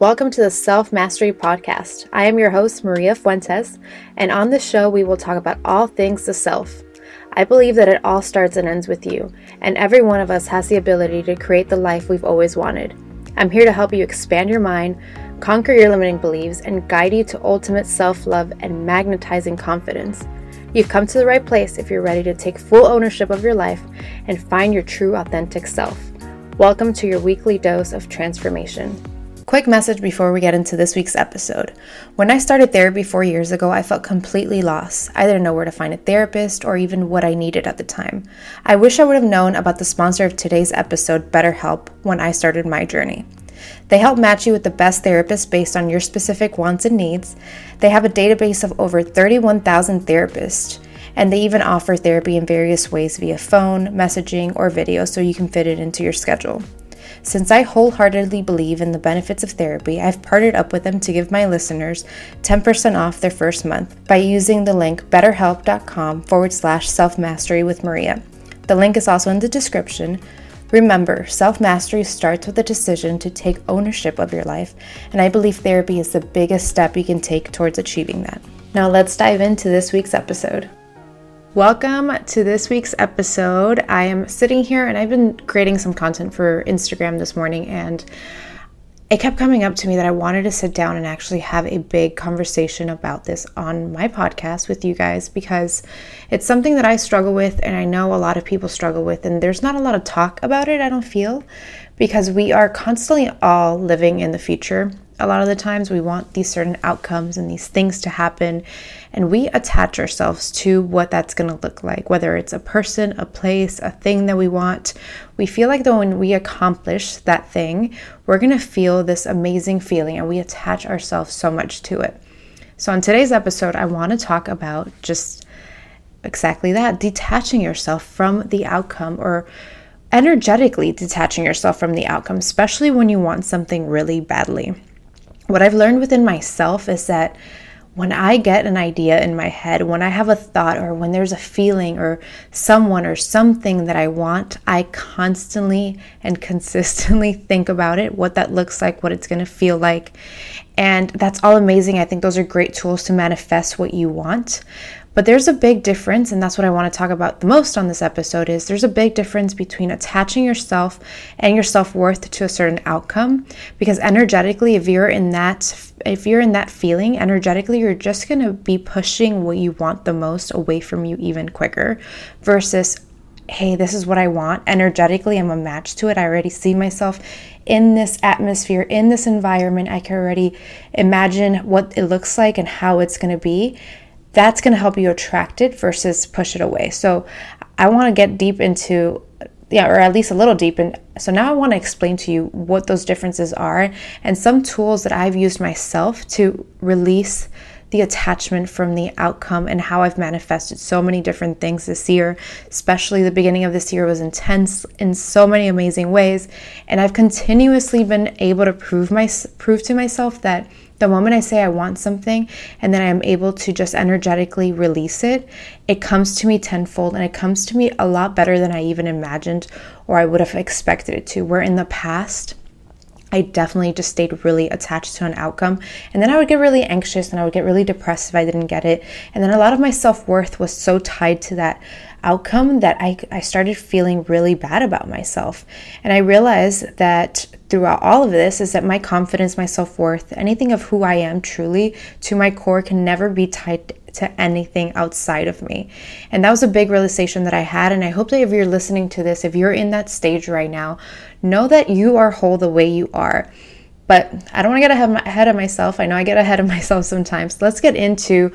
Welcome to the Self Mastery Podcast. I am your host, Maria Fuentes, and on this show, we will talk about all things the self. I believe that it all starts and ends with you, and every one of us has the ability to create the life we've always wanted. I'm here to help you expand your mind, conquer your limiting beliefs, and guide you to ultimate self love and magnetizing confidence. You've come to the right place if you're ready to take full ownership of your life and find your true, authentic self. Welcome to your weekly dose of transformation. Quick message before we get into this week's episode. When I started therapy four years ago, I felt completely lost. I didn't know where to find a therapist or even what I needed at the time. I wish I would have known about the sponsor of today's episode, BetterHelp, when I started my journey. They help match you with the best therapist based on your specific wants and needs. They have a database of over 31,000 therapists, and they even offer therapy in various ways via phone, messaging, or video so you can fit it into your schedule. Since I wholeheartedly believe in the benefits of therapy, I've partnered up with them to give my listeners 10% off their first month by using the link betterhelp.com forward slash self mastery with Maria. The link is also in the description. Remember, self mastery starts with the decision to take ownership of your life, and I believe therapy is the biggest step you can take towards achieving that. Now, let's dive into this week's episode. Welcome to this week's episode. I am sitting here and I've been creating some content for Instagram this morning, and it kept coming up to me that I wanted to sit down and actually have a big conversation about this on my podcast with you guys because it's something that I struggle with, and I know a lot of people struggle with, and there's not a lot of talk about it, I don't feel, because we are constantly all living in the future a lot of the times we want these certain outcomes and these things to happen, and we attach ourselves to what that's going to look like, whether it's a person, a place, a thing that we want. We feel like though when we accomplish that thing, we're going to feel this amazing feeling, and we attach ourselves so much to it. So, on today's episode, I want to talk about just exactly that detaching yourself from the outcome or energetically detaching yourself from the outcome, especially when you want something really badly what I've learned within myself is that when I get an idea in my head, when I have a thought, or when there's a feeling, or someone, or something that I want, I constantly and consistently think about it, what that looks like, what it's gonna feel like. And that's all amazing. I think those are great tools to manifest what you want. But there's a big difference, and that's what I want to talk about the most on this episode is there's a big difference between attaching yourself and your self-worth to a certain outcome. Because energetically, if you're in that if you're in that feeling energetically, you're just gonna be pushing what you want the most away from you even quicker versus hey, this is what I want. Energetically, I'm a match to it. I already see myself in this atmosphere, in this environment. I can already imagine what it looks like and how it's going to be that's going to help you attract it versus push it away. So I want to get deep into yeah, or at least a little deep. And so now I want to explain to you what those differences are and some tools that I've used myself to release the attachment from the outcome and how I've manifested so many different things this year. Especially the beginning of this year was intense in so many amazing ways, and I've continuously been able to prove my prove to myself that the moment I say I want something and then I'm able to just energetically release it, it comes to me tenfold and it comes to me a lot better than I even imagined or I would have expected it to. Where in the past, I definitely just stayed really attached to an outcome. And then I would get really anxious and I would get really depressed if I didn't get it. And then a lot of my self worth was so tied to that outcome that I, I started feeling really bad about myself. And I realized that throughout all of this is that my confidence, my self worth, anything of who I am truly to my core can never be tied to anything outside of me. And that was a big realization that I had. And I hope that if you're listening to this, if you're in that stage right now, know that you are whole the way you are. But I don't want to get ahead of myself. I know I get ahead of myself sometimes. Let's get into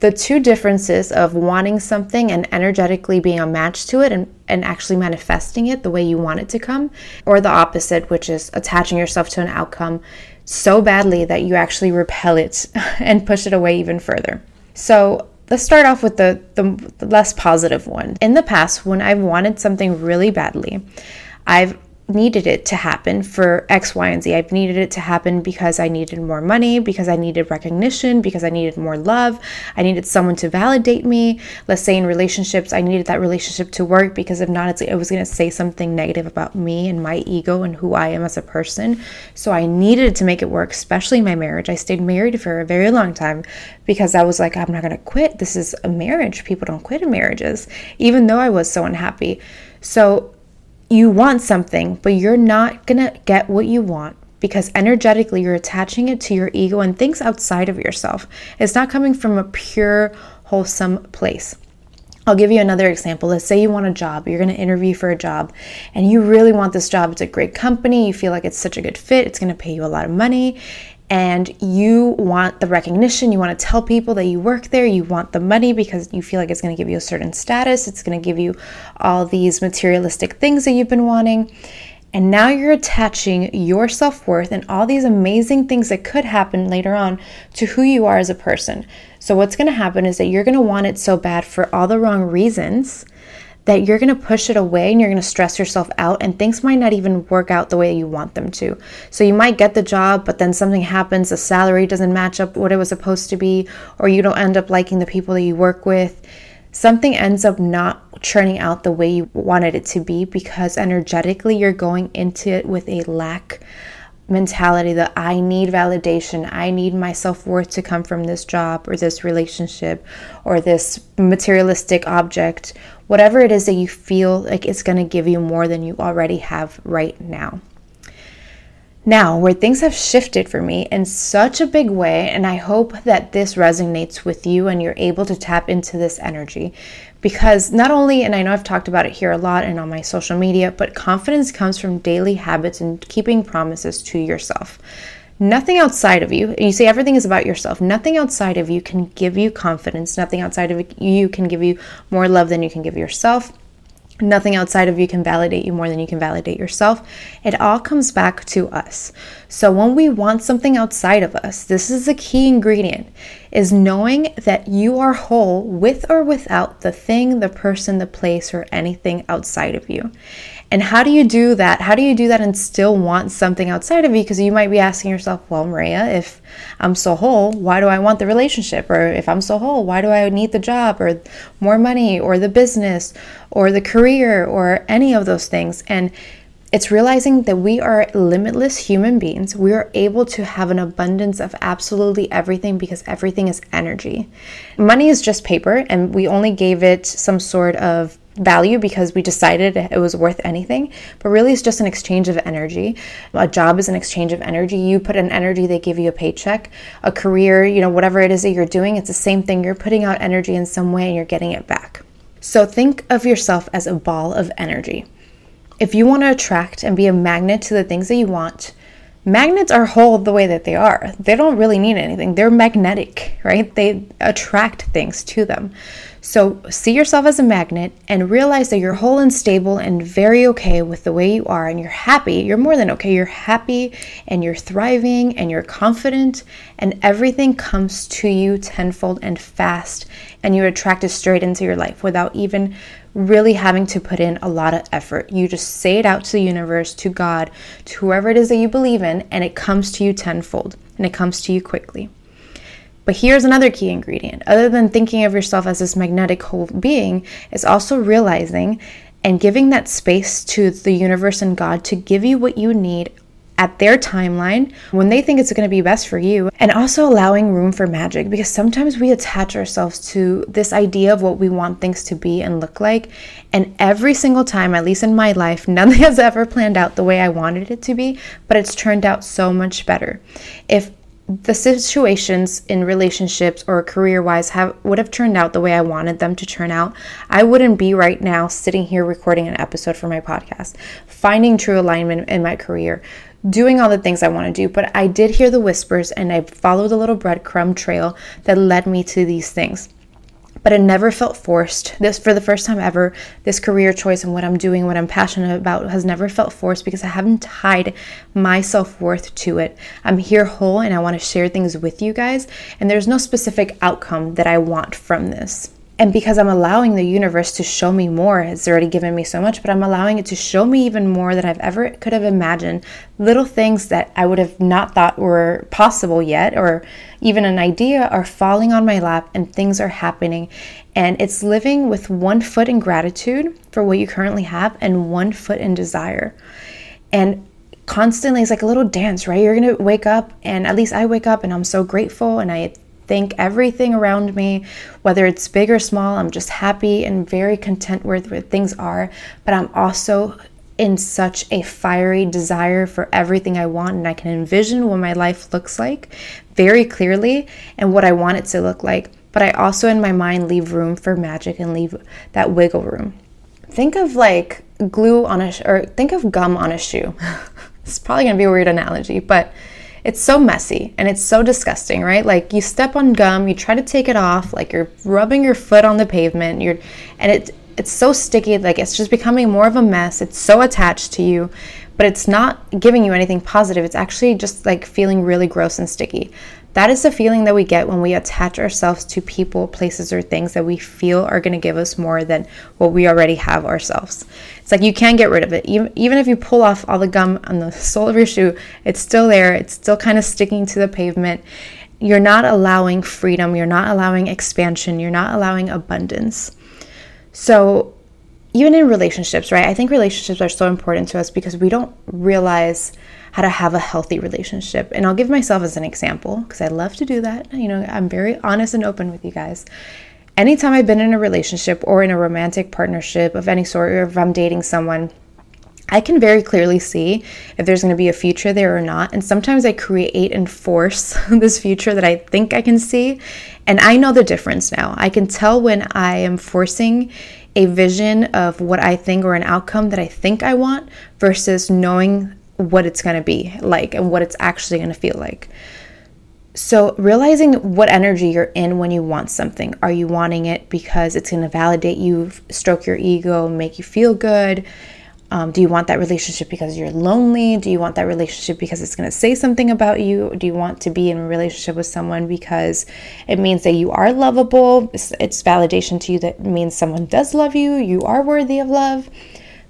the two differences of wanting something and energetically being a match to it and, and actually manifesting it the way you want it to come, or the opposite, which is attaching yourself to an outcome so badly that you actually repel it and push it away even further. So, let's start off with the, the, less positive one. In the past, when I've wanted something really badly, I've needed it to happen for X, Y, and Z. I've needed it to happen because I needed more money, because I needed recognition, because I needed more love. I needed someone to validate me. Let's say in relationships, I needed that relationship to work because if not, it was going to say something negative about me and my ego and who I am as a person. So I needed to make it work, especially my marriage. I stayed married for a very long time because I was like, I'm not going to quit. This is a marriage. People don't quit in marriages, even though I was so unhappy. So you want something, but you're not going to get what you want because energetically you're attaching it to your ego and things outside of yourself. It's not coming from a pure, wholesome place. I'll give you another example. Let's say you want a job, you're going to interview for a job, and you really want this job. It's a great company, you feel like it's such a good fit, it's going to pay you a lot of money, and you want the recognition, you want to tell people that you work there, you want the money because you feel like it's going to give you a certain status, it's going to give you all these materialistic things that you've been wanting. And now you're attaching your self worth and all these amazing things that could happen later on to who you are as a person. So, what's going to happen is that you're going to want it so bad for all the wrong reasons that you're going to push it away and you're going to stress yourself out and things might not even work out the way you want them to. So you might get the job but then something happens, the salary doesn't match up what it was supposed to be or you don't end up liking the people that you work with. Something ends up not churning out the way you wanted it to be because energetically you're going into it with a lack mentality that I need validation, I need my self worth to come from this job or this relationship or this materialistic object, whatever it is that you feel like it's going to give you more than you already have right now. Now, where things have shifted for me in such a big way, and I hope that this resonates with you and you're able to tap into this energy because not only, and I know I've talked about it here a lot and on my social media, but confidence comes from daily habits and keeping promises to yourself. Nothing outside of you, you say everything is about yourself, nothing outside of you can give you confidence, nothing outside of you can give you more love than you can give yourself. Nothing outside of you can validate you more than you can validate yourself. It all comes back to us. So when we want something outside of us, this is a key ingredient is knowing that you are whole with or without the thing, the person, the place or anything outside of you. And how do you do that? How do you do that and still want something outside of you? Because you might be asking yourself, well, Maria, if I'm so whole, why do I want the relationship? Or if I'm so whole, why do I need the job or more money or the business or the career or any of those things? And it's realizing that we are limitless human beings. We are able to have an abundance of absolutely everything because everything is energy. Money is just paper, and we only gave it some sort of value because we decided it was worth anything, but really it's just an exchange of energy. A job is an exchange of energy. You put in energy, they give you a paycheck. A career, you know, whatever it is that you're doing, it's the same thing. You're putting out energy in some way and you're getting it back. So think of yourself as a ball of energy. If you want to attract and be a magnet to the things that you want, magnets are whole the way that they are. They don't really need anything. They're magnetic, right? They attract things to them. So see yourself as a magnet and realize that you're whole and stable and very okay with the way you are and you're happy. You're more than okay. You're happy and you're thriving and you're confident and everything comes to you tenfold and fast and you're attracted straight into your life without even really having to put in a lot of effort. You just say it out to the universe, to God, to whoever it is that you believe in, and it comes to you tenfold and it comes to you quickly. But here's another key ingredient. Other than thinking of yourself as this magnetic whole being, is also realizing and giving that space to the universe and God to give you what you need at their timeline when they think it's going to be best for you and also allowing room for magic because sometimes we attach ourselves to this idea of what we want things to be and look like and every single time at least in my life nothing has ever planned out the way I wanted it to be but it's turned out so much better if the situations in relationships or career wise have would have turned out the way I wanted them to turn out, I wouldn't be right now sitting here recording an episode for my podcast, finding true alignment in my career, doing all the things I want to do. But I did hear the whispers and I followed a little breadcrumb trail that led me to these things but it never felt forced. This, for the first time ever, this career choice and what I'm doing, what I'm passionate about, has never felt forced because I haven't tied my self worth to it. I'm here whole and I want to share things with you guys, and there's no specific outcome that I want from this. And because I'm allowing the universe to show me more, it's already given me so much, but I'm allowing it to show me even more than I've ever could have imagined. Little things that I would have not thought were possible yet, or even an idea, are falling on my lap and things are happening. And it's living with one foot in gratitude for what you currently have and one foot in desire. And constantly, it's like a little dance, right? You're gonna wake up, and at least I wake up and I'm so grateful and I thank everything around me, whether it's big or small. I'm just happy and very content with where things are. But I'm also in such a fiery desire for everything I want, and I can envision what my life looks like very clearly and what I want it to look like. But I also, in my mind, leave room for magic and leave that wiggle room. Think of like glue on a, sh- or think of gum on a shoe. it's probably gonna be a weird analogy, but it's so messy and it's so disgusting, right? Like you step on gum, you try to take it off, like you're rubbing your foot on the pavement, you're and it it's so sticky, like it's just becoming more of a mess. It's so attached to you, but it's not giving you anything positive. It's actually just like feeling really gross and sticky. That is the feeling that we get when we attach ourselves to people, places, or things that we feel are going to give us more than what we already have ourselves. It's like you can't get rid of it. Even, even if you pull off all the gum on the sole of your shoe, it's still there. It's still kind of sticking to the pavement. You're not allowing freedom. You're not allowing expansion. You're not allowing abundance. So, even in relationships, right? I think relationships are so important to us because we don't realize how to have a healthy relationship. And I'll give myself as an example because I love to do that. You know, I'm very honest and open with you guys. Anytime I've been in a relationship or in a romantic partnership of any sort, or if I'm dating someone, I can very clearly see if there's going to be a future there or not. And sometimes I create and force this future that I think I can see. And I know the difference now. I can tell when I am forcing a vision of what I think or an outcome that I think I want versus knowing what it's going to be like and what it's actually going to feel like. So, realizing what energy you're in when you want something. Are you wanting it because it's going to validate you, stroke your ego, make you feel good? Um, do you want that relationship because you're lonely? Do you want that relationship because it's going to say something about you? Do you want to be in a relationship with someone because it means that you are lovable? It's, it's validation to you that means someone does love you, you are worthy of love.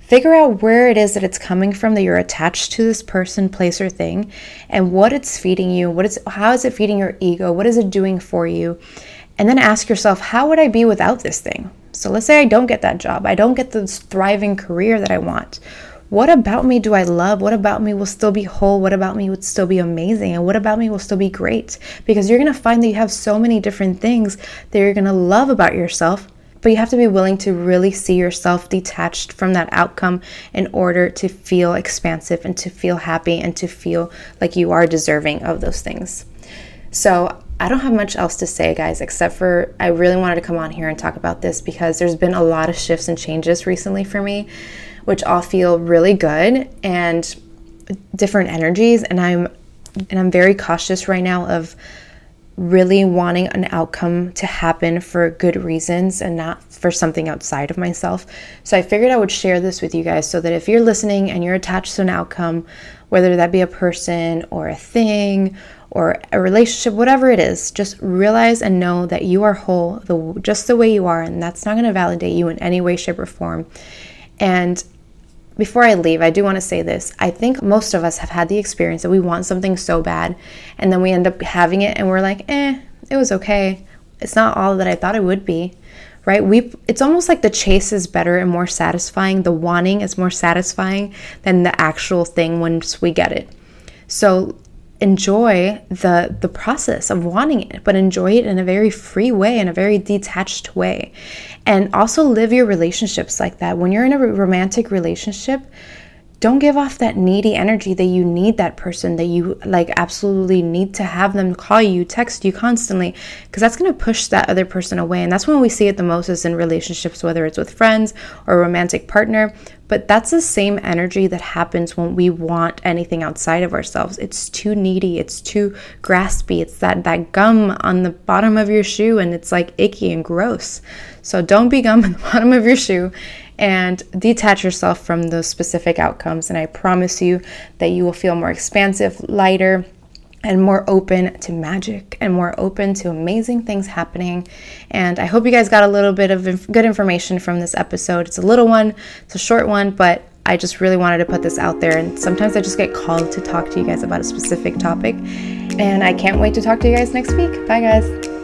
Figure out where it is that it's coming from that you're attached to this person, place, or thing, and what it's feeding you. What is how is it feeding your ego? What is it doing for you? And then ask yourself, how would I be without this thing? So let's say I don't get that job. I don't get this thriving career that I want. What about me do I love? What about me will still be whole? What about me would still be amazing? And what about me will still be great? Because you're going to find that you have so many different things that you're going to love about yourself but you have to be willing to really see yourself detached from that outcome in order to feel expansive and to feel happy and to feel like you are deserving of those things. So, I don't have much else to say, guys, except for I really wanted to come on here and talk about this because there's been a lot of shifts and changes recently for me, which all feel really good and different energies. And I'm and I'm very cautious right now of really wanting an outcome to happen for good reasons and not for something outside of myself. So I figured I would share this with you guys so that if you're listening and you're attached to an outcome, whether that be a person or a thing or a relationship, whatever it is, just realize and know that you are whole the, just the way you are, and that's not going to validate you in any way, shape, or form. And before I leave, I do want to say this. I think most of us have had the experience that we want something so bad, and then we end up having it, and we're like, eh, it was okay. It's not all that I thought it would be, right? We it's almost like the chase is better and more satisfying. The wanting is more satisfying than the actual thing once we get it. So enjoy the the process of wanting it but enjoy it in a very free way in a very detached way. And also live your relationships like that. When you're in a romantic relationship don't give off that needy energy that you need that person that you like absolutely need to have them call you text you constantly because that's going to push that other person away. And that's when we see it the most is in relationships whether it's with friends or a romantic partner. But that's the same energy that happens when we want anything outside of ourselves. It's too needy it's too graspy it's that that gum on the bottom of your shoe and it's like icky and gross. So don't be gum on the bottom of your shoe and detach yourself from those specific outcomes. And I promise you that you will feel more expansive, lighter, and more open to magic and more open to amazing things happening. And I hope you guys got a little bit of inf- good information from this episode. It's a little one, it's a short one, but I just really wanted to put this out there. And sometimes I just get called to talk to you guys about a specific topic. And I can't wait to talk to you guys next week. Bye, guys.